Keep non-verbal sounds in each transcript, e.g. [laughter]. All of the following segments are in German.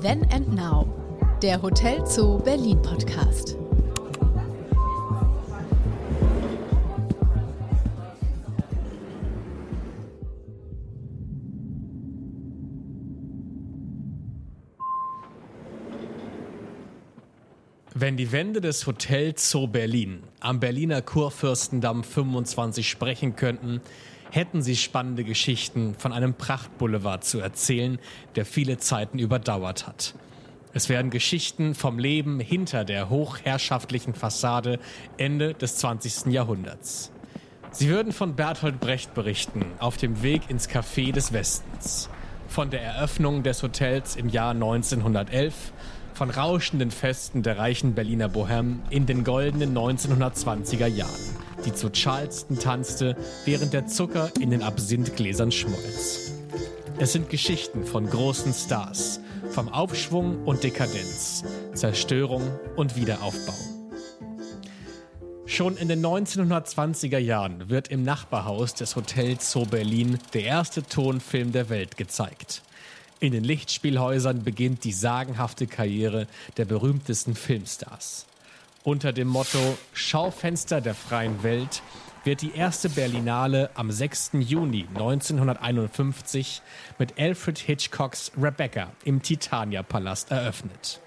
Then and Now, der Hotel Zoo Berlin Podcast. Wenn die Wände des Hotel Zoo Berlin am Berliner Kurfürstendamm 25 sprechen könnten, hätten sie spannende Geschichten von einem Prachtboulevard zu erzählen, der viele Zeiten überdauert hat. Es werden Geschichten vom Leben hinter der hochherrschaftlichen Fassade Ende des 20. Jahrhunderts. Sie würden von Bertolt Brecht berichten, auf dem Weg ins Café des Westens. Von der Eröffnung des Hotels im Jahr 1911, von rauschenden Festen der reichen Berliner Bohème in den goldenen 1920er Jahren die zu Charleston tanzte, während der Zucker in den Absinthgläsern schmolz. Es sind Geschichten von großen Stars, vom Aufschwung und Dekadenz, Zerstörung und Wiederaufbau. Schon in den 1920er Jahren wird im Nachbarhaus des Hotels Zoo Berlin der erste Tonfilm der Welt gezeigt. In den Lichtspielhäusern beginnt die sagenhafte Karriere der berühmtesten Filmstars. Unter dem Motto Schaufenster der freien Welt wird die erste Berlinale am 6. Juni 1951 mit Alfred Hitchcocks Rebecca im Titania-Palast eröffnet.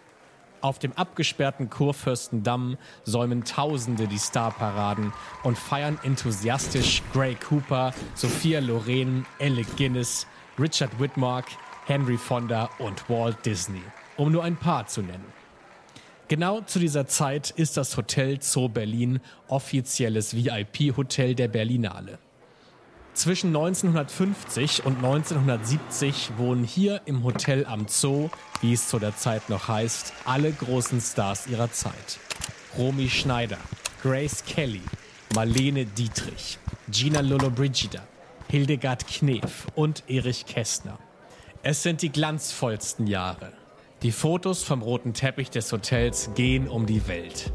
Auf dem abgesperrten Kurfürstendamm säumen Tausende die Starparaden und feiern enthusiastisch Gray Cooper, Sophia Loren, Alec Guinness, Richard Whitmark, Henry Fonda und Walt Disney, um nur ein paar zu nennen. Genau zu dieser Zeit ist das Hotel Zoo Berlin offizielles VIP-Hotel der Berlinale. Zwischen 1950 und 1970 wohnen hier im Hotel am Zoo, wie es zu der Zeit noch heißt, alle großen Stars ihrer Zeit. Romy Schneider, Grace Kelly, Marlene Dietrich, Gina Lollobrigida, Hildegard Knef und Erich Kästner. Es sind die glanzvollsten Jahre. Die Fotos vom roten Teppich des Hotels gehen um die Welt.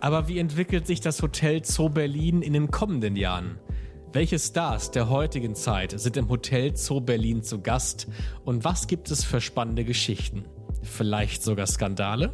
Aber wie entwickelt sich das Hotel Zoo Berlin in den kommenden Jahren? Welche Stars der heutigen Zeit sind im Hotel Zoo Berlin zu Gast und was gibt es für spannende Geschichten? Vielleicht sogar Skandale?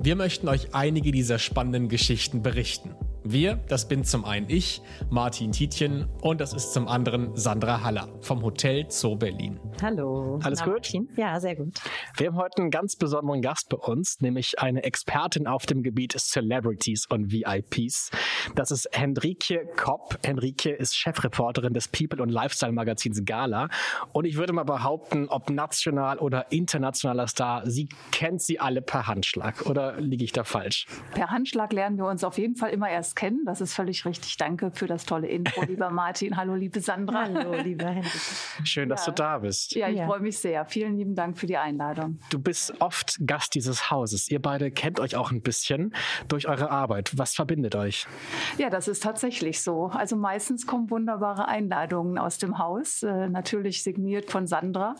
Wir möchten euch einige dieser spannenden Geschichten berichten. Wir, das bin zum einen ich, Martin Tietjen, und das ist zum anderen Sandra Haller vom Hotel Zoo Berlin. Hallo. Alles Na, gut? Martin? Ja, sehr gut. Wir haben heute einen ganz besonderen Gast bei uns, nämlich eine Expertin auf dem Gebiet Celebrities und VIPs. Das ist Henrike Kopp. Henrike ist Chefreporterin des People- und Lifestyle-Magazins Gala. Und ich würde mal behaupten, ob national oder internationaler Star, sie kennt sie alle per Handschlag. Oder liege ich da falsch? Per Handschlag lernen wir uns auf jeden Fall immer erst kennen. Das ist völlig richtig. Danke für das tolle Intro, [laughs] lieber Martin. Hallo, liebe Sandra. Hallo, lieber Henrik. Schön, dass Ja. du da bist. Ja, ich Ja. freue mich sehr. Vielen lieben Dank für die Einladung. Du bist oft Gast dieses Hauses. Ihr beide kennt euch auch ein bisschen durch eure Arbeit. Was verbindet euch? Ja, das ist tatsächlich so. Also meistens kommen wunderbare Einladungen aus dem Haus, äh, natürlich signiert von Sandra.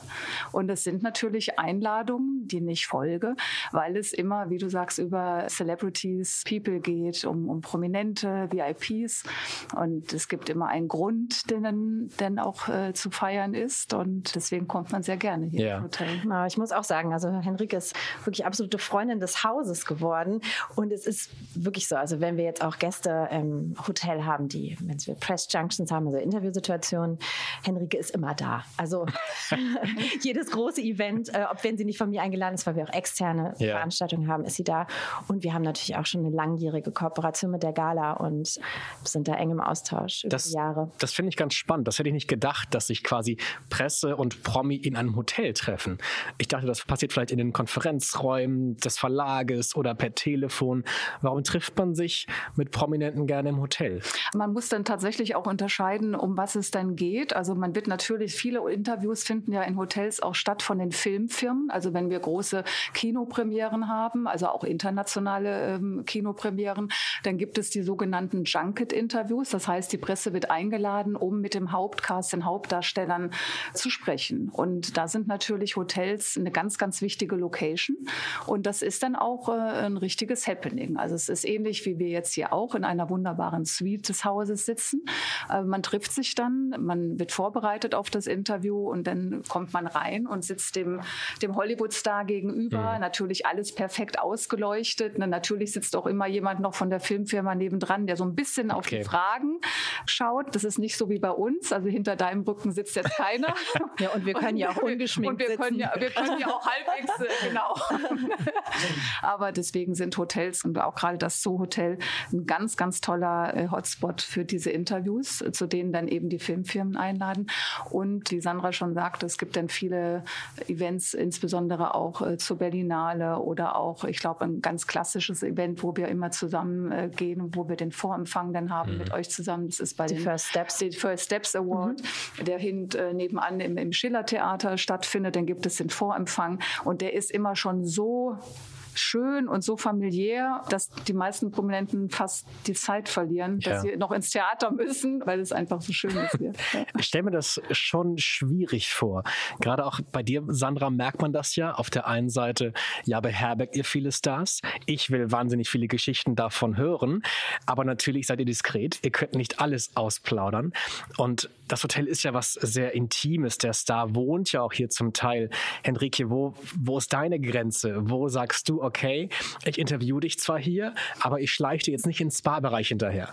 Und es sind natürlich Einladungen, die nicht folge, weil es immer, wie du sagst, über Celebrities, People geht, um, um prominente VIPs. Und es gibt immer einen Grund, den dann, dann auch äh, zu feiern ist. Und deswegen kommt man sehr gerne hier Ja. ins Hotel. Na, ich muss auch sagen, also Henrike ist wirklich absolute Freundin des Hauses geworden. Und es ist wirklich so, also wenn wir jetzt auch Gäste im Hotel haben, die, wenn wir Press Junctions haben, also Interviewsituationen, Henrike ist immer da. Also [laughs] [laughs] jedes große Event, äh, ob wenn sie nicht von mir eingeladen ist, weil wir auch externe Ja. Veranstaltungen haben, ist sie da. Und wir haben natürlich auch schon eine langjährige Kooperation mit der Gala und sind da eng im Austausch über Das, die Jahre. das finde ich ganz spannend. Das hätte ich nicht gedacht, dass sich quasi Presse und Promi in einem Hotel treffen. Ich dachte, das passiert vielleicht in den Konferenzräumen des Verlages oder per Telefon. Warum trifft man sich mit Prominenten gerne im Hotel? Man muss dann tatsächlich auch unterscheiden, um was es dann geht. Also man wird natürlich, viele Interviews finden ja in Hotels auch statt von den Filmfirmen. Also wenn wir große Kinopremieren haben, also auch internationale ähm, Kinopremieren, dann gibt es die sogenannten Junket-Interviews. Das heißt, die Presse wird eingeladen, um mit dem Hauptcast, den Hauptdarstellern zu sprechen. Und da sind natürlich Hotels eine ganz, ganz wichtige Location. Und das ist dann auch äh, ein richtiges Happening. Also es ist ähnlich, wie wir jetzt hier auch in einer wunderbaren Suite des Hauses sitzen. Äh, man trifft sich dann, man wird vorbereitet auf das Interview und dann kommt man rein und sitzt dem, dem Hollywood-Star gegenüber. Mhm. Natürlich alles perfekt ausgeleuchtet. Na, natürlich sitzt auch immer jemand noch von der Filmfirma nebendran, der so ein bisschen auf okay. die Fragen schaut. Das ist nicht so wie bei uns. Also hinter deinem Rücken sitzt jetzt keiner. [laughs] ja, und wir können und, ja auch ungeschminkt und wir sitzen. Können ja, wir können ja auch halbwegs, äh, genau. [laughs] Aber deswegen sind Hotels und auch gerade das Zoo Hotel ein ganz, ganz toller äh, Hotspot für diese Interviews, zu denen dann eben die Filmfirmen einladen. Und wie Sandra schon sagte, es gibt dann viele Events, insbesondere auch äh, zur Berlinale oder auch, ich glaube, ein ganz klassisches Event, wo wir immer zusammen äh, gehen, wo wir den Vorempfang dann haben mhm. mit euch zusammen. Das ist bei die den First Steps, den First Steps Award, mhm. der hint, äh, nebenan im, im Schiller Theater stattfindet. Dann gibt es den Vorempfang und der ist immer schon so schön und so familiär, dass die meisten Prominenten fast die Zeit verlieren, dass ja. sie noch ins Theater müssen, weil es einfach so schön ist hier. [laughs] Ich stelle mir das schon schwierig vor. Gerade auch bei dir, Sandra, merkt man das ja. Auf der einen Seite, ja, beherbergt ihr viele Stars. Ich will wahnsinnig viele Geschichten davon hören. Aber natürlich seid ihr diskret. Ihr könnt nicht alles ausplaudern. Und das Hotel ist ja was sehr Intimes. Der Star wohnt ja auch hier zum Teil. Henrike, wo, wo ist deine Grenze? Wo sagst du, okay, ich interview dich zwar hier, aber ich schleiche dir jetzt nicht ins Spa-Bereich hinterher.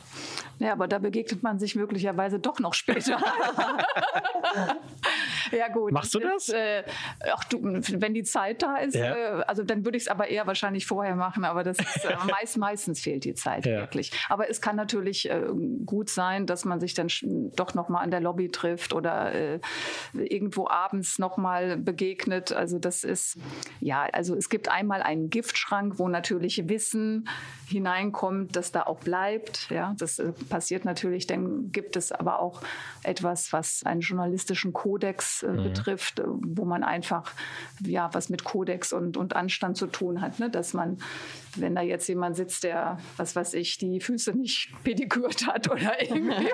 Ja, aber da begegnet man sich möglicherweise doch noch später. [laughs] ja gut. Machst du das? Ist, äh, ach du, wenn die Zeit da ist, ja. äh, also dann würde ich es aber eher wahrscheinlich vorher machen, aber das ist, äh, [laughs] meist, meistens fehlt die Zeit ja. wirklich. Aber es kann natürlich äh, gut sein, dass man sich dann doch noch mal an der Lobby trifft oder äh, irgendwo abends noch mal begegnet. Also das ist ja, also es gibt einmal einen Gift Giftschrank, wo natürlich Wissen hineinkommt, das da auch bleibt. Ja, das äh, passiert natürlich. Dann gibt es aber auch etwas, was einen journalistischen Kodex äh, mhm. betrifft, äh, wo man einfach ja was mit Kodex und, und Anstand zu tun hat. Ne? Dass man, wenn da jetzt jemand sitzt, der, was weiß ich, die Füße nicht [laughs] pedikürt hat oder [laughs] irgendwie,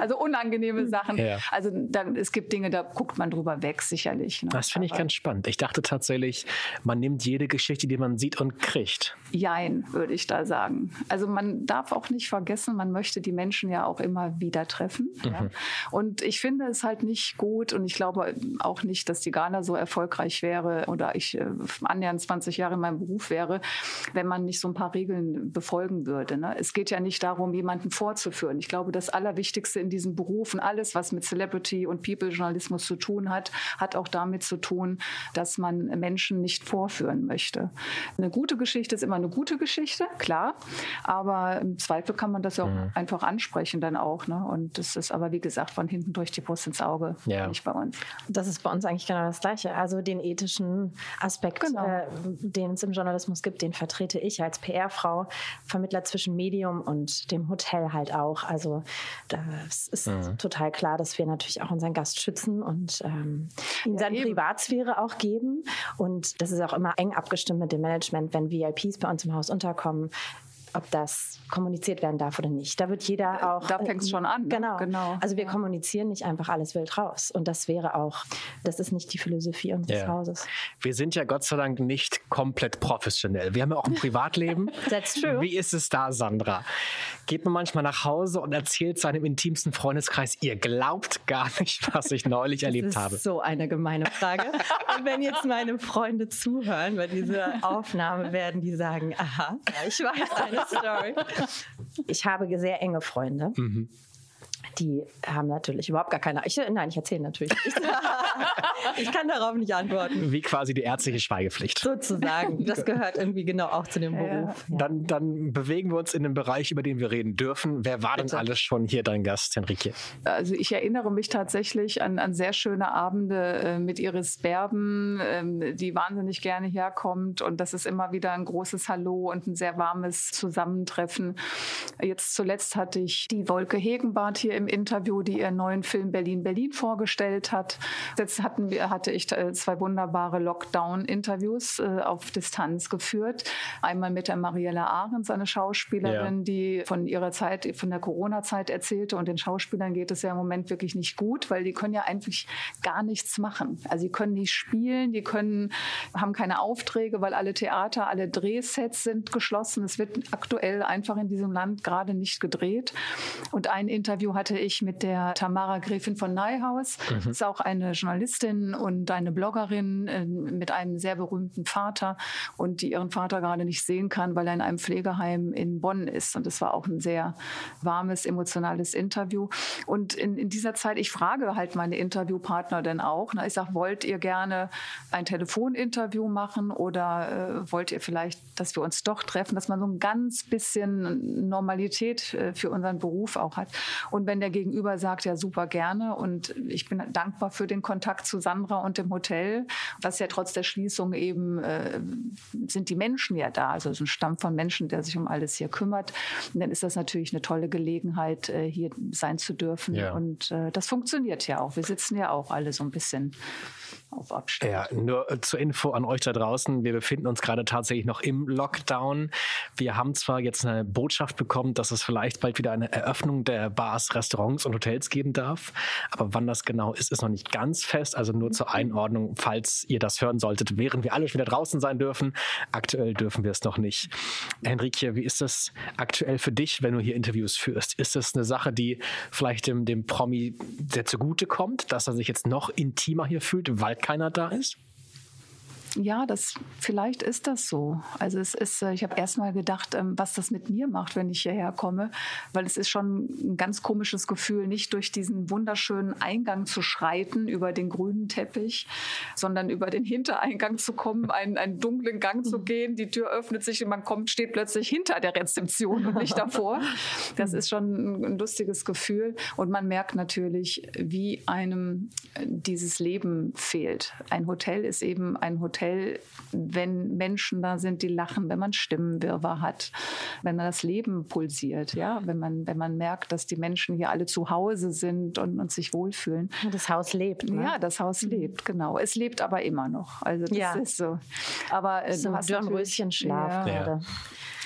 also unangenehme Sachen. Ja. Also dann, es gibt Dinge, da guckt man drüber weg, sicherlich. Ne? Das finde ich ganz spannend. Ich dachte tatsächlich, man nimmt jede Geschichte, die man sieht und kriegt. Jein, würde ich da sagen. Also man darf auch nicht vergessen, man möchte die Menschen ja auch immer wieder treffen. Mhm. Ja. Und ich finde es halt nicht gut und ich glaube auch nicht, dass die Ghana so erfolgreich wäre oder ich äh, annähernd 20 Jahre in meinem Beruf wäre, wenn man nicht so ein paar Regeln befolgen würde. Ne? Es geht ja nicht darum, jemanden vorzuführen. Ich glaube, das Allerwichtigste in diesem Beruf und alles, was mit Celebrity und People-Journalismus zu tun hat, hat auch damit zu tun, dass man Menschen nicht vorführen möchte. Eine gute Geschichte ist immer eine gute Geschichte, klar. Aber im Zweifel kann man das ja auch mhm. einfach ansprechen dann auch. Ne? Und das ist aber, wie gesagt, von hinten durch die Brust ins Auge, ja. nicht bei uns. Das ist bei uns eigentlich genau das Gleiche. Also den ethischen Aspekt, genau. äh, den es im Journalismus gibt, den vertrete ich als PR-Frau, Vermittler zwischen Medium und dem Hotel halt auch. Also das ist mhm. total klar, dass wir natürlich auch unseren Gast schützen und ähm, ihm seine ja, Privatsphäre auch geben. Und das ist auch immer eng abgestimmt mit dem Management, wenn VIPs bei uns im Haus unterkommen ob das kommuniziert werden darf oder nicht. Da wird jeder auch. Da fängt es schon an. Ne? Genau. genau. Also wir ja. kommunizieren nicht einfach alles wild raus. Und das wäre auch, das ist nicht die Philosophie unseres ja. Hauses. Wir sind ja Gott sei Dank nicht komplett professionell. Wir haben ja auch ein Privatleben. [laughs] That's true. Wie ist es da, Sandra? Geht man manchmal nach Hause und erzählt seinem intimsten Freundeskreis, ihr glaubt gar nicht, was ich neulich erlebt habe? Das ist so eine gemeine Frage. und wenn jetzt meine Freunde zuhören bei dieser [laughs] Aufnahme, werden die sagen, aha, ja, ich weiß eine Story. Ich habe sehr enge Freunde. Mhm die haben natürlich überhaupt gar keine. Ich, nein, ich erzähle natürlich nicht. [laughs] ich kann darauf nicht antworten. Wie quasi die ärztliche Schweigepflicht. Sozusagen. Das [laughs] gehört irgendwie genau auch zu dem Beruf. Ja. Dann, dann bewegen wir uns in den Bereich, über den wir reden dürfen. Wer war Bitte. denn alles schon hier dein Gast, Henrike? Also ich erinnere mich tatsächlich an, an sehr schöne Abende äh, mit Iris Berben, äh, die wahnsinnig gerne herkommt. Und das ist immer wieder ein großes Hallo und ein sehr warmes Zusammentreffen. Jetzt zuletzt hatte ich die Wolke Hegenbart hier im im Interview, die ihren neuen Film Berlin Berlin vorgestellt hat. Jetzt hatten wir, hatte ich äh, zwei wunderbare Lockdown-Interviews äh, auf Distanz geführt. Einmal mit der Mariella Ahrens, eine Schauspielerin, ja. die von ihrer Zeit, von der Corona-Zeit erzählte. Und den Schauspielern geht es ja im Moment wirklich nicht gut, weil die können ja eigentlich gar nichts machen. Also sie können nicht spielen, die können, haben keine Aufträge, weil alle Theater, alle Drehsets sind geschlossen. Es wird aktuell einfach in diesem Land gerade nicht gedreht. Und ein Interview hatte ich mit der Tamara Gräfin von Neihaus. Mhm. Ist auch eine Journalistin und eine Bloggerin äh, mit einem sehr berühmten Vater und die ihren Vater gerade nicht sehen kann, weil er in einem Pflegeheim in Bonn ist. Und es war auch ein sehr warmes, emotionales Interview. Und in, in dieser Zeit, ich frage halt meine Interviewpartner dann auch, na, ich sage, wollt ihr gerne ein Telefoninterview machen oder äh, wollt ihr vielleicht, dass wir uns doch treffen, dass man so ein ganz bisschen Normalität äh, für unseren Beruf auch hat. Und wenn der Gegenüber sagt, ja super gerne und ich bin dankbar für den Kontakt zu Sandra und dem Hotel, was ja trotz der Schließung eben äh, sind die Menschen ja da, also es ist ein Stamm von Menschen, der sich um alles hier kümmert. Und dann ist das natürlich eine tolle Gelegenheit, äh, hier sein zu dürfen. Ja. Und äh, das funktioniert ja auch. Wir sitzen ja auch alle so ein bisschen auf Abstand. Ja, nur äh, zur Info an euch da draußen. Wir befinden uns gerade tatsächlich noch im Lockdown. Wir haben zwar jetzt eine Botschaft bekommen, dass es vielleicht bald wieder eine Eröffnung der Bars, Restaurants und Hotels geben darf. Aber wann das genau ist, ist noch nicht ganz fest. Also nur zur Einordnung, falls ihr das hören solltet, während wir alle wieder draußen sein dürfen. Aktuell dürfen wir es noch nicht. Henrike, wie ist das aktuell für dich, wenn du hier Interviews führst? Ist das eine Sache, die vielleicht dem, dem Promi sehr zugute kommt, dass er sich jetzt noch intimer hier fühlt, weil keiner da ist? Ja, das vielleicht ist das so. Also es ist, äh, ich habe erst mal gedacht, ähm, was das mit mir macht, wenn ich hierher komme, weil es ist schon ein ganz komisches Gefühl, nicht durch diesen wunderschönen Eingang zu schreiten über den grünen Teppich, sondern über den Hintereingang zu kommen, einen, einen dunklen Gang zu gehen, die Tür öffnet sich und man kommt, steht plötzlich hinter der Rezeption und nicht davor. Das ist schon ein lustiges Gefühl und man merkt natürlich, wie einem äh, dieses Leben fehlt. Ein Hotel ist eben ein Hotel Hotel, wenn Menschen da sind, die lachen, wenn man Stimmenwirrwarr hat, wenn man das Leben pulsiert, ja, wenn man, wenn man merkt, dass die Menschen hier alle zu Hause sind und, und sich wohlfühlen. Das Haus lebt. Ne? Ja, das Haus mhm. lebt, genau. Es lebt aber immer noch. Also das ja. ist so. Aber äh, so du hast Dornröschenschlaf ja. gerade.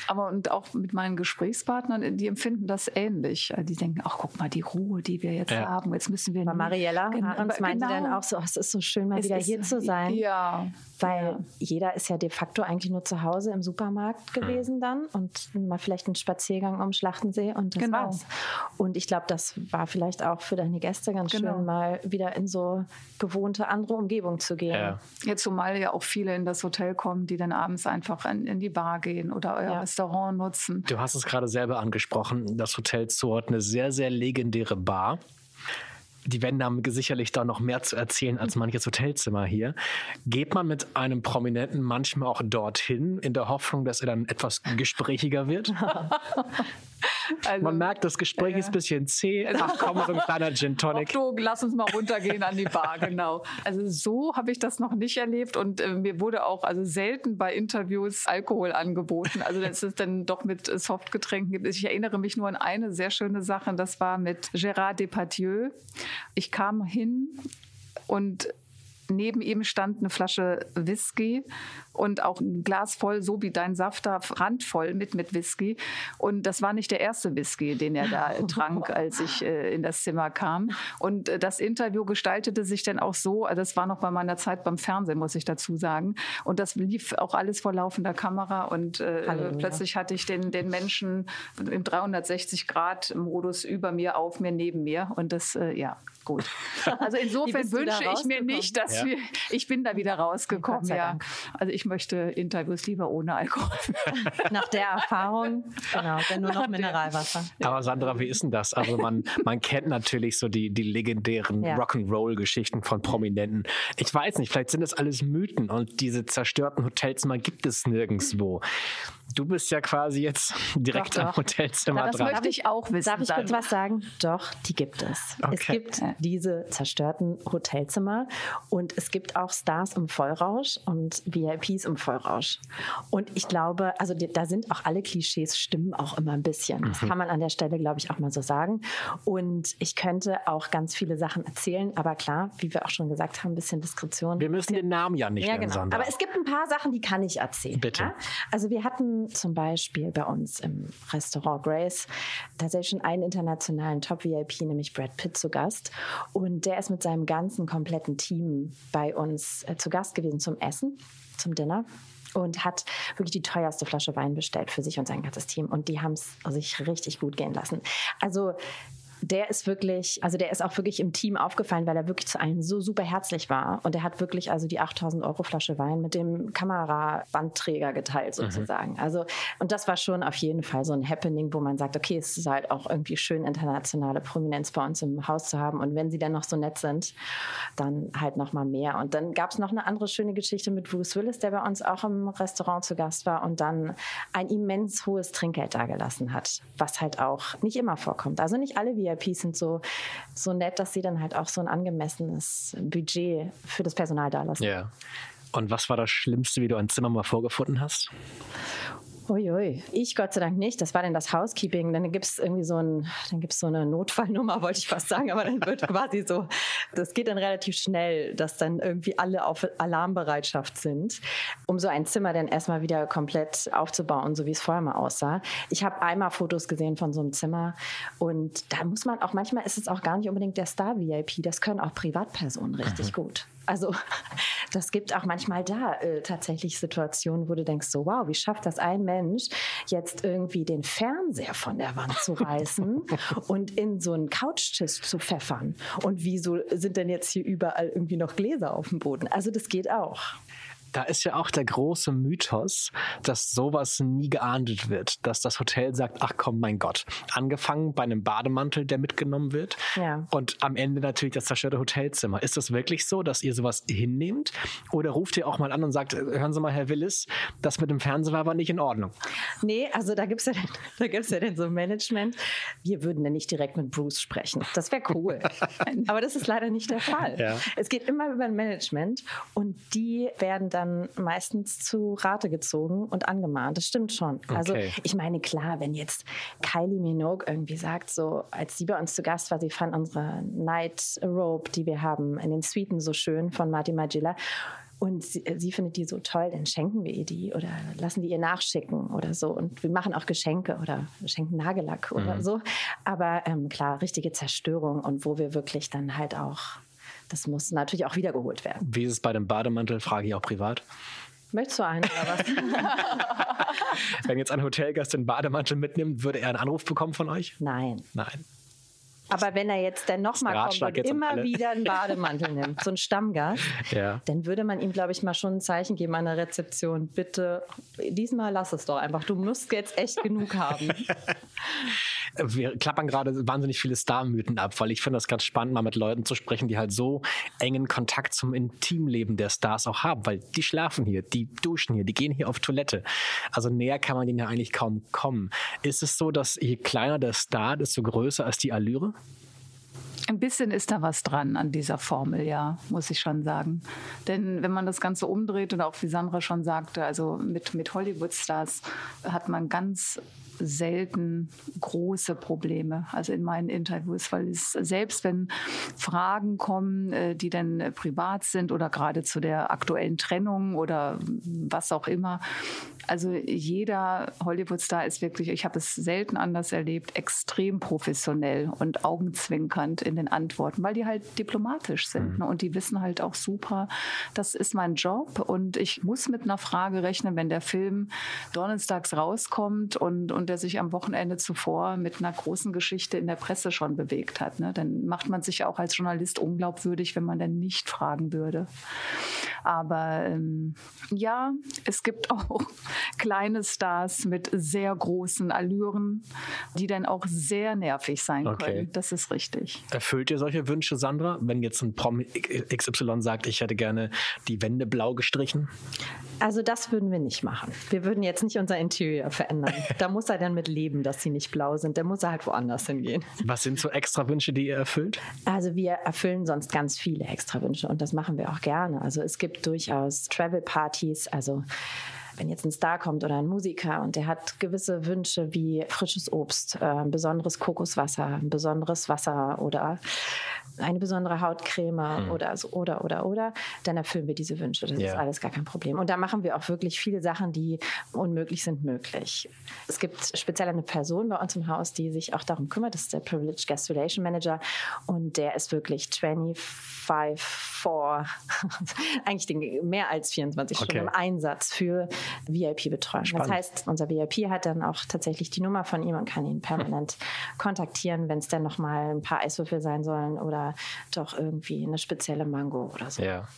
Aber und auch mit meinen Gesprächspartnern, die empfinden das ähnlich. Die denken, ach guck mal, die Ruhe, die wir jetzt ja. haben, jetzt müssen wir. Aber Mariella genau, Ahrens meinte genau. dann auch so, es ist so schön, mal es wieder hier zu sein. Ja. Weil ja. jeder ist ja de facto eigentlich nur zu Hause im Supermarkt gewesen dann und mal vielleicht einen Spaziergang um Schlachtensee und das genau. war's. Und ich glaube, das war vielleicht auch für deine Gäste ganz genau. schön, mal wieder in so gewohnte andere Umgebung zu gehen. Ja. Jetzt zumal ja auch viele in das Hotel kommen, die dann abends einfach in, in die Bar gehen oder euer ja. Restaurant nutzen. Du hast es gerade selber angesprochen, das Hotel Zoo hat eine sehr, sehr legendäre Bar die Wände haben sicherlich da noch mehr zu erzählen als manches Hotelzimmer hier. Geht man mit einem Prominenten manchmal auch dorthin, in der Hoffnung, dass er dann etwas gesprächiger wird? [laughs] Also, Man merkt, das Gespräch äh, ist ein bisschen zäh. Ach komm, so ein kleiner Gin [laughs] Tonic. Du, lass uns mal runtergehen an die Bar, [laughs] genau. Also so habe ich das noch nicht erlebt und äh, mir wurde auch also selten bei Interviews Alkohol angeboten. Also dass es dann doch mit Softgetränken gibt. Ich erinnere mich nur an eine sehr schöne Sache, das war mit Gérard Depardieu. Ich kam hin und Neben ihm stand eine Flasche Whisky und auch ein Glas voll, so wie dein Saft da, randvoll mit, mit Whisky. Und das war nicht der erste Whisky, den er da [laughs] trank, als ich äh, in das Zimmer kam. Und äh, das Interview gestaltete sich dann auch so, also das war noch bei meiner Zeit beim Fernsehen, muss ich dazu sagen. Und das lief auch alles vor laufender Kamera und äh, plötzlich hatte ich den, den Menschen im 360-Grad-Modus über mir, auf mir, neben mir. Und das, äh, ja, gut. [laughs] Also insofern wünsche ich mir nicht, dass ja. wir, ich bin da wieder rausgekommen, ja. Also ich möchte Interviews lieber ohne Alkohol. [laughs] Nach der Erfahrung, genau, dann nur noch Mineralwasser. [laughs] Aber Sandra, wie ist denn das? Also man, man kennt natürlich so die, die legendären ja. Rock'n'Roll-Geschichten von Prominenten. Ich weiß nicht, vielleicht sind das alles Mythen und diese zerstörten Hotelzimmer gibt es nirgendwo. Du bist ja quasi jetzt [laughs] direkt Doch, am doch. Hotelzimmer Das dran. möchte ich auch wissen. Darf ich kurz was sagen? Doch, die gibt es. Es Okay. gibt diese zerstörten Hotelzimmer und es gibt auch Stars im Vollrausch und VIPs im Vollrausch. Und ich glaube, also da sind auch alle Klischees, stimmen auch immer ein bisschen. Das Mhm. kann man an der Stelle, glaube ich, auch mal so sagen. Und ich könnte auch ganz viele Sachen erzählen, aber klar, wie wir auch schon gesagt haben, ein bisschen Diskretion. Wir müssen den Namen ja nicht Ja, nennen, genau. Sandra. Aber es gibt ein paar Sachen, die kann ich erzählen. Bitte. Ja? Also wir hatten zum Beispiel bei uns im Restaurant Grace tatsächlich schon einen internationalen Top-VIP, nämlich Brad Pitt, zu Gast. Und der ist mit seinem ganzen kompletten Team bei uns äh, zu Gast gewesen zum Essen, zum Dinner. Und hat wirklich die teuerste Flasche Wein bestellt für sich und sein ganzes Team. Und die haben es sich richtig gut gehen lassen. Also der ist wirklich, also der ist auch wirklich im Team aufgefallen, weil er wirklich zu allen so super herzlich war. Und er hat wirklich also die 8000 Euro Flasche Wein mit dem Kamerabandträger geteilt sozusagen. Also, und das war schon auf jeden Fall so ein Happening, wo man sagt, okay, es ist halt auch irgendwie schön, internationale Prominenz bei uns im Haus zu haben. Und wenn sie dann noch so nett sind, dann halt noch mal mehr. Und dann gab es noch eine andere schöne Geschichte mit Bruce Willis, der bei uns auch im Restaurant zu Gast war und dann ein immens hohes Trinkgeld dagelassen hat, was halt auch nicht immer vorkommt. Also nicht alle VIPs sind so, so nett, dass sie dann halt auch so ein angemessenes Budget für das Personal dalassen. ja. Und was war das Schlimmste, wie du ein Zimmer mal vorgefunden hast? Uiui. Ich Gott sei Dank nicht. Das war dann das Housekeeping. Dann gibt es irgendwie so, ein, dann gibt's so eine Notfallnummer, [laughs] wollte ich fast sagen, aber dann wird [laughs] quasi so, das geht dann relativ schnell, dass dann irgendwie alle auf Alarmbereitschaft sind, um so ein Zimmer dann erstmal wieder komplett aufzubauen, so wie es vorher mal aussah. Ich habe einmal Fotos gesehen von so einem Zimmer und da muss man auch, manchmal ist es auch gar nicht unbedingt der Star-VIP, das können auch Privatpersonen richtig gut. Also [laughs] das gibt auch manchmal da äh, tatsächlich Situationen, wo du denkst, so wow, wie schafft das ein Mensch, jetzt irgendwie den Fernseher von der Wand zu reißen [laughs] und in so einen Couchtisch zu pfeffern? Und wieso sind denn jetzt hier überall irgendwie noch Gläser auf dem Boden? Also das geht auch. Da ist ja auch der große Mythos, dass sowas nie geahndet wird, dass das Hotel sagt, ach komm, mein Gott. Angefangen bei einem Bademantel, der mitgenommen wird Ja. und am Ende natürlich das zerstörte Hotelzimmer. Ist das wirklich so, dass ihr sowas hinnehmt? Oder ruft ihr auch mal an und sagt, äh, hören Sie mal, Herr Willis, das mit dem Fernseher war aber nicht in Ordnung? Nee, also da gibt es ja, dann- [laughs] da gibt's ja dann so ein Management. Wir würden dann nicht direkt mit Bruce sprechen. Das wäre cool. [laughs] Aber das ist leider nicht der Fall. Ja. Es geht immer über ein Management und die werden dann meistens zu Rate gezogen und angemahnt. Das stimmt schon. Also Okay. ich meine, klar, wenn jetzt Kylie Minogue irgendwie sagt, so als sie bei uns zu Gast war, sie fand unsere Night Robe, die wir haben in den Suiten so schön von Martin Magilla. Und sie, sie findet die so toll, dann schenken wir ihr die oder lassen die ihr nachschicken oder so. Und wir machen auch Geschenke oder schenken Nagellack oder so. Aber ähm, klar, richtige Zerstörung und wo wir wirklich dann halt auch, das muss natürlich auch wiedergeholt werden. Wie ist es bei dem Bademantel, frage ich auch privat. Möchtest du einen oder was? [laughs] Wenn jetzt ein Hotelgast den Bademantel mitnimmt, würde er einen Anruf bekommen von euch? Nein. Nein. Aber wenn er jetzt dann nochmal kommt und immer alle. wieder einen [laughs] Bademantel nimmt, so ein Stammgast, Ja. dann würde man ihm, glaube ich, mal schon ein Zeichen geben an der Rezeption. Bitte, diesmal lass es doch einfach. Du musst jetzt echt genug haben. [laughs] Wir klappern gerade wahnsinnig viele Star-Mythen ab, weil ich finde das ganz spannend, mal mit Leuten zu sprechen, die halt so engen Kontakt zum Intimleben der Stars auch haben, weil die schlafen hier, die duschen hier, die gehen hier auf Toilette. Also näher kann man denen ja eigentlich kaum kommen. Ist es so, dass je kleiner der Star, desto größer ist die Allüre? Ein bisschen ist da was dran an dieser Formel, ja, muss ich schon sagen. Denn wenn man das Ganze umdreht und auch wie Sandra schon sagte, also mit, mit Hollywood-Stars hat man ganz selten große Probleme, also in meinen Interviews, weil es selbst wenn Fragen kommen, äh, die dann privat sind oder gerade zu der aktuellen Trennung oder was auch immer, also jeder Hollywood-Star ist wirklich, ich habe es selten anders erlebt, extrem professionell und augenzwinkernd in den Antworten, weil die halt diplomatisch sind. Ne? Und die wissen halt auch super, das ist mein Job und ich muss mit einer Frage rechnen, wenn der Film donnerstags rauskommt und, und der sich am Wochenende zuvor mit einer großen Geschichte in der Presse schon bewegt hat. Ne? Dann macht man sich auch als Journalist unglaubwürdig, wenn man dann nicht fragen würde. Aber ähm, ja, es gibt [laughs] auch kleine Stars mit sehr großen Allüren, die dann auch sehr nervig sein Okay. können. Das ist richtig. Erfüllt ihr solche Wünsche, Sandra? Wenn jetzt ein Promi XY sagt, ich hätte gerne die Wände blau gestrichen? Also das würden wir nicht machen. Wir würden jetzt nicht unser Interieur verändern. [laughs] Da muss er dann mit leben, dass sie nicht blau sind. Da muss er halt woanders hingehen. Was sind so extra Wünsche, die ihr erfüllt? Also wir erfüllen sonst ganz viele extra Wünsche und das machen wir auch gerne. Also es gibt durchaus Travel-Partys, also wenn jetzt ein Star kommt oder ein Musiker und der hat gewisse Wünsche wie frisches Obst, äh, besonderes Kokoswasser, besonderes Wasser oder eine besondere Hautcreme mhm. oder so, oder oder oder, dann erfüllen wir diese Wünsche. Das ja. ist alles gar kein Problem. Und da machen wir auch wirklich viele Sachen, die unmöglich sind, möglich. Es gibt speziell eine Person bei uns im Haus, die sich auch darum kümmert. Das ist der Privileged Guest Relation Manager und der ist wirklich 25 4 [laughs] eigentlich mehr als 24 okay. Stunden im Einsatz für VIP-Betreuung. Das heißt, unser VIP hat dann auch tatsächlich die Nummer von ihm und kann ihn permanent [laughs] kontaktieren, wenn es dann nochmal ein paar Eiswürfel sein sollen oder doch irgendwie eine spezielle Mango oder so. Ja.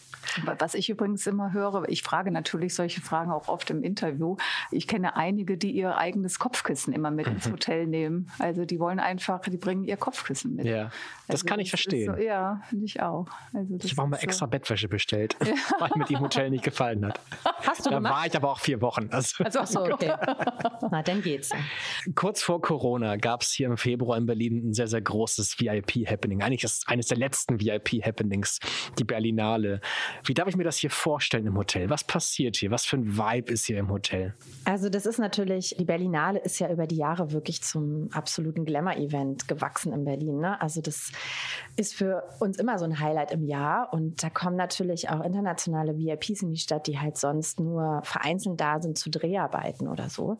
Was ich übrigens immer höre, ich frage natürlich solche Fragen auch oft im Interview. Ich kenne einige, die ihr eigenes Kopfkissen immer mit ins mhm. Hotel nehmen. Also die wollen einfach, die bringen ihr Kopfkissen mit. Ja, das also kann ich verstehen. So, ja, finde ich auch. Also ich habe auch mal extra so. Bettwäsche bestellt, [laughs] ja. weil mir die im Hotel nicht gefallen hat. Hast du Da gemacht? war ich aber auch vier Wochen. Also, also so, okay. [laughs] Na, dann geht's. Kurz vor Corona gab es hier im Februar in Berlin ein sehr, sehr großes VIP-Happening. Eigentlich ist eines der letzten VIP-Happenings, die Berlinale. Wie darf ich mir das hier vorstellen im Hotel? Was passiert hier? Was für ein Vibe ist hier im Hotel? Also das ist natürlich, die Berlinale ist ja über die Jahre wirklich zum absoluten Glamour-Event gewachsen in Berlin. Ne? Also das ist für uns immer so ein Highlight im Jahr und da kommen natürlich auch internationale VIPs in die Stadt, die halt sonst nur vereinzelt da sind zu Dreharbeiten oder so.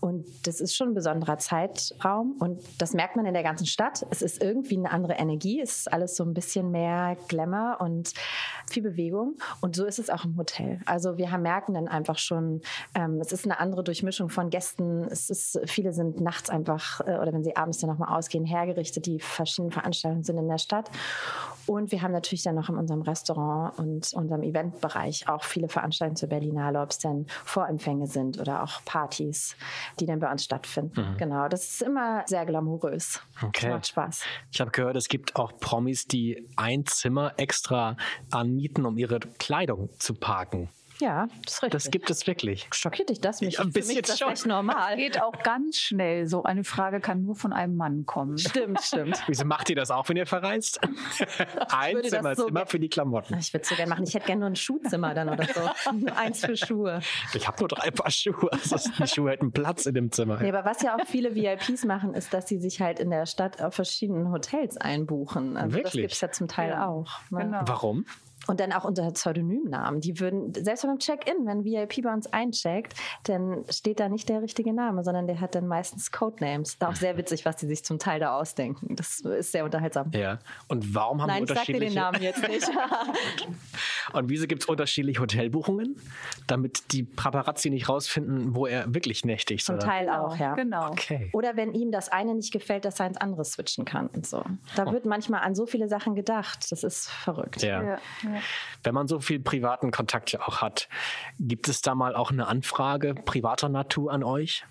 Und das ist schon ein besonderer Zeitraum und das merkt man in der ganzen Stadt. Es ist irgendwie eine andere Energie, es ist alles so ein bisschen mehr Glamour und viel Bewegung. Und so ist es auch im Hotel. Also wir merken dann einfach schon, ähm, es ist eine andere Durchmischung von Gästen. Es ist, viele sind nachts einfach äh, oder wenn sie abends dann nochmal ausgehen, hergerichtet. Die verschiedenen Veranstaltungen sind in der Stadt. Und wir haben natürlich dann noch in unserem Restaurant und unserem Eventbereich auch viele Veranstaltungen zur Berlinale, ob es dann Vorempfänge sind oder auch Partys, die dann bei uns stattfinden. Mhm. Genau, das ist immer sehr glamourös. Okay. Das macht Spaß. Ich habe gehört, es gibt auch Promis, die ein Zimmer extra anmieten, um ihre Kleidung zu parken. Ja, das ist richtig. Das gibt es wirklich. Schockiert dich das? Mich, ja, ein bisschen ist das schon. normal. [laughs] Geht auch ganz schnell. So eine Frage kann nur von einem Mann kommen. Stimmt, stimmt. [laughs] Wieso macht ihr das auch, wenn ihr verreist? [laughs] ein Zimmer so immer für die Klamotten. Ich würde es so gerne machen. Ich hätte gerne nur ein Schuhzimmer dann oder so. Eins für Schuhe. Ich habe nur drei Paar Schuhe. Also die Schuhe hätten Platz in dem Zimmer. Nee, aber was ja auch viele VIPs machen, ist, dass sie sich halt in der Stadt auf verschiedenen Hotels einbuchen. Also Wirklich? Das gibt es ja zum Teil ja. auch. Ne? Genau. Warum? Und dann auch unter Pseudonymnamen. Die würden, selbst beim Check-in, wenn VIP bei uns eincheckt, dann steht da nicht der richtige Name, sondern der hat dann meistens Codenames. Ist auch sehr witzig, was die sich zum Teil da ausdenken. Das ist sehr unterhaltsam. Ja. Und warum haben Nein, wir unterschiedliche... Nein, ich sag dir den Namen jetzt nicht. [laughs] [laughs] Und wieso gibt es unterschiedliche Hotelbuchungen? Damit die Paparazzi nicht rausfinden, wo er wirklich nächtigt. Zum oder? Teil genau, auch, ja. Genau. Okay. Oder wenn ihm das eine nicht gefällt, dass er ins andere switchen kann und so. Da oh. wird manchmal an so viele Sachen gedacht. Das ist verrückt. Ja. ja. ja. Wenn man so viel privaten Kontakt ja auch hat, gibt es da mal auch eine Anfrage privater Natur an euch?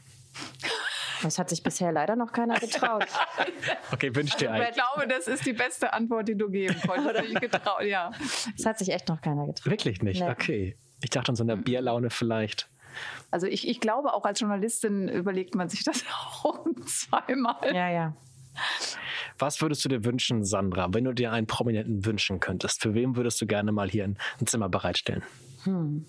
Das hat sich bisher leider noch keiner getraut. [laughs] okay, wünscht dir also, einen. Ich glaube, das ist die beste Antwort, die du geben konntest. getraut, ja. Das hat sich echt noch keiner getraut. Wirklich nicht? Nee. Okay. Ich dachte an so einer Bierlaune vielleicht. Also ich, ich glaube, auch als Journalistin überlegt man sich das [laughs] auch zweimal. Ja, ja. Was würdest du dir wünschen, Sandra, wenn du dir einen Prominenten wünschen könntest? Für wen würdest du gerne mal hier ein, ein Zimmer bereitstellen? Hm.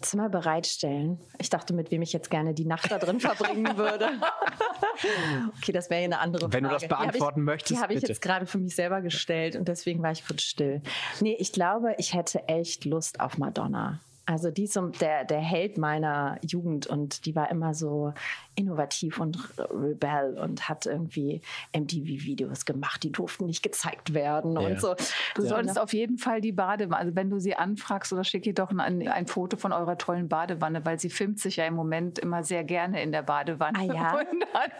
Zimmer bereitstellen. Ich dachte, mit wem ich jetzt gerne die Nacht da drin verbringen würde. [laughs] okay, das wäre ja eine andere Frage. Wenn du das beantworten die möchtest. Die habe ich jetzt gerade für mich selber gestellt und deswegen war ich kurz still. Nee, ich glaube, ich hätte echt Lust auf Madonna. Also die ist der, der Held meiner Jugend und die war immer so innovativ und rebell und hat irgendwie MTV-Videos gemacht, die durften nicht gezeigt werden ja. und so. Du ja. solltest auf jeden Fall die Badewanne, also wenn du sie anfragst oder schick ihr doch ein, ein, Foto von eurer tollen Badewanne, weil sie filmt sich ja im Moment immer sehr gerne in der Badewanne. Ah, ja? [laughs] Dann,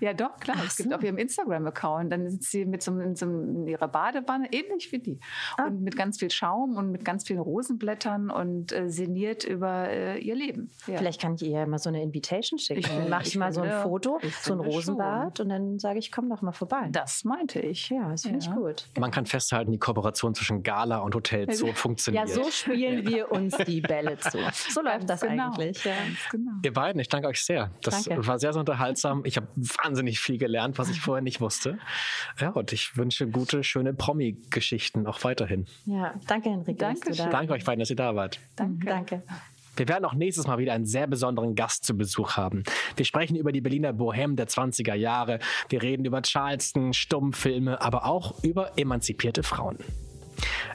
ja doch, klar. Ach es gibt auf ihrem Instagram-Account, dann sitzt sie mit so, in, so in ihrer Badewanne, ähnlich wie die. Ah. Und mit ganz viel Schaum und mit ganz vielen Rosenblättern und äh, sinniert über äh, ihr Leben. Ja. Vielleicht kann ich ihr ja mal so eine Invitation schicken. Ich, dann mache ich, ich, mal so ein Foto, so ein Rosenbad schon. und dann sage ich, komm doch mal vorbei. Das meinte ich. Ja, das finde ja. ich gut. Man kann festhalten, die Kooperation zwischen Gala und Hotel Zoo funktioniert. Ja, so [laughs] spielen wir uns die Bälle zu. So läuft das genau. eigentlich. Ja. Genau. Ihr beiden, ich danke euch sehr. Das danke. war sehr, sehr unterhaltsam. Ich habe wahnsinnig viel gelernt, was ich vorher nicht wusste. [laughs] Ja, und ich wünsche gute, schöne Promi-Geschichten auch weiterhin. Ja, danke, Henrik. Danke, danke euch beiden, dass ihr da wart. Danke. Danke. Wir werden auch nächstes Mal wieder einen sehr besonderen Gast zu Besuch haben. Wir sprechen über die Berliner Bohème der 20er Jahre. Wir reden über Charleston, Stummfilme, aber auch über emanzipierte Frauen.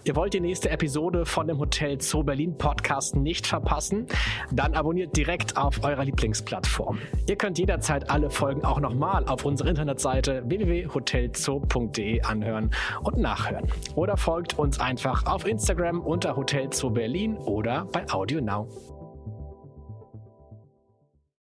Ihr wollt die nächste Episode von dem Hotel Zoo Berlin Podcast nicht verpassen? Dann abonniert direkt auf eurer Lieblingsplattform. Ihr könnt jederzeit alle Folgen auch nochmal auf unserer Internetseite www.hotelzoo.de anhören und nachhören. Oder folgt uns einfach auf Instagram unter Hotel Zoo Berlin oder bei Audio Now.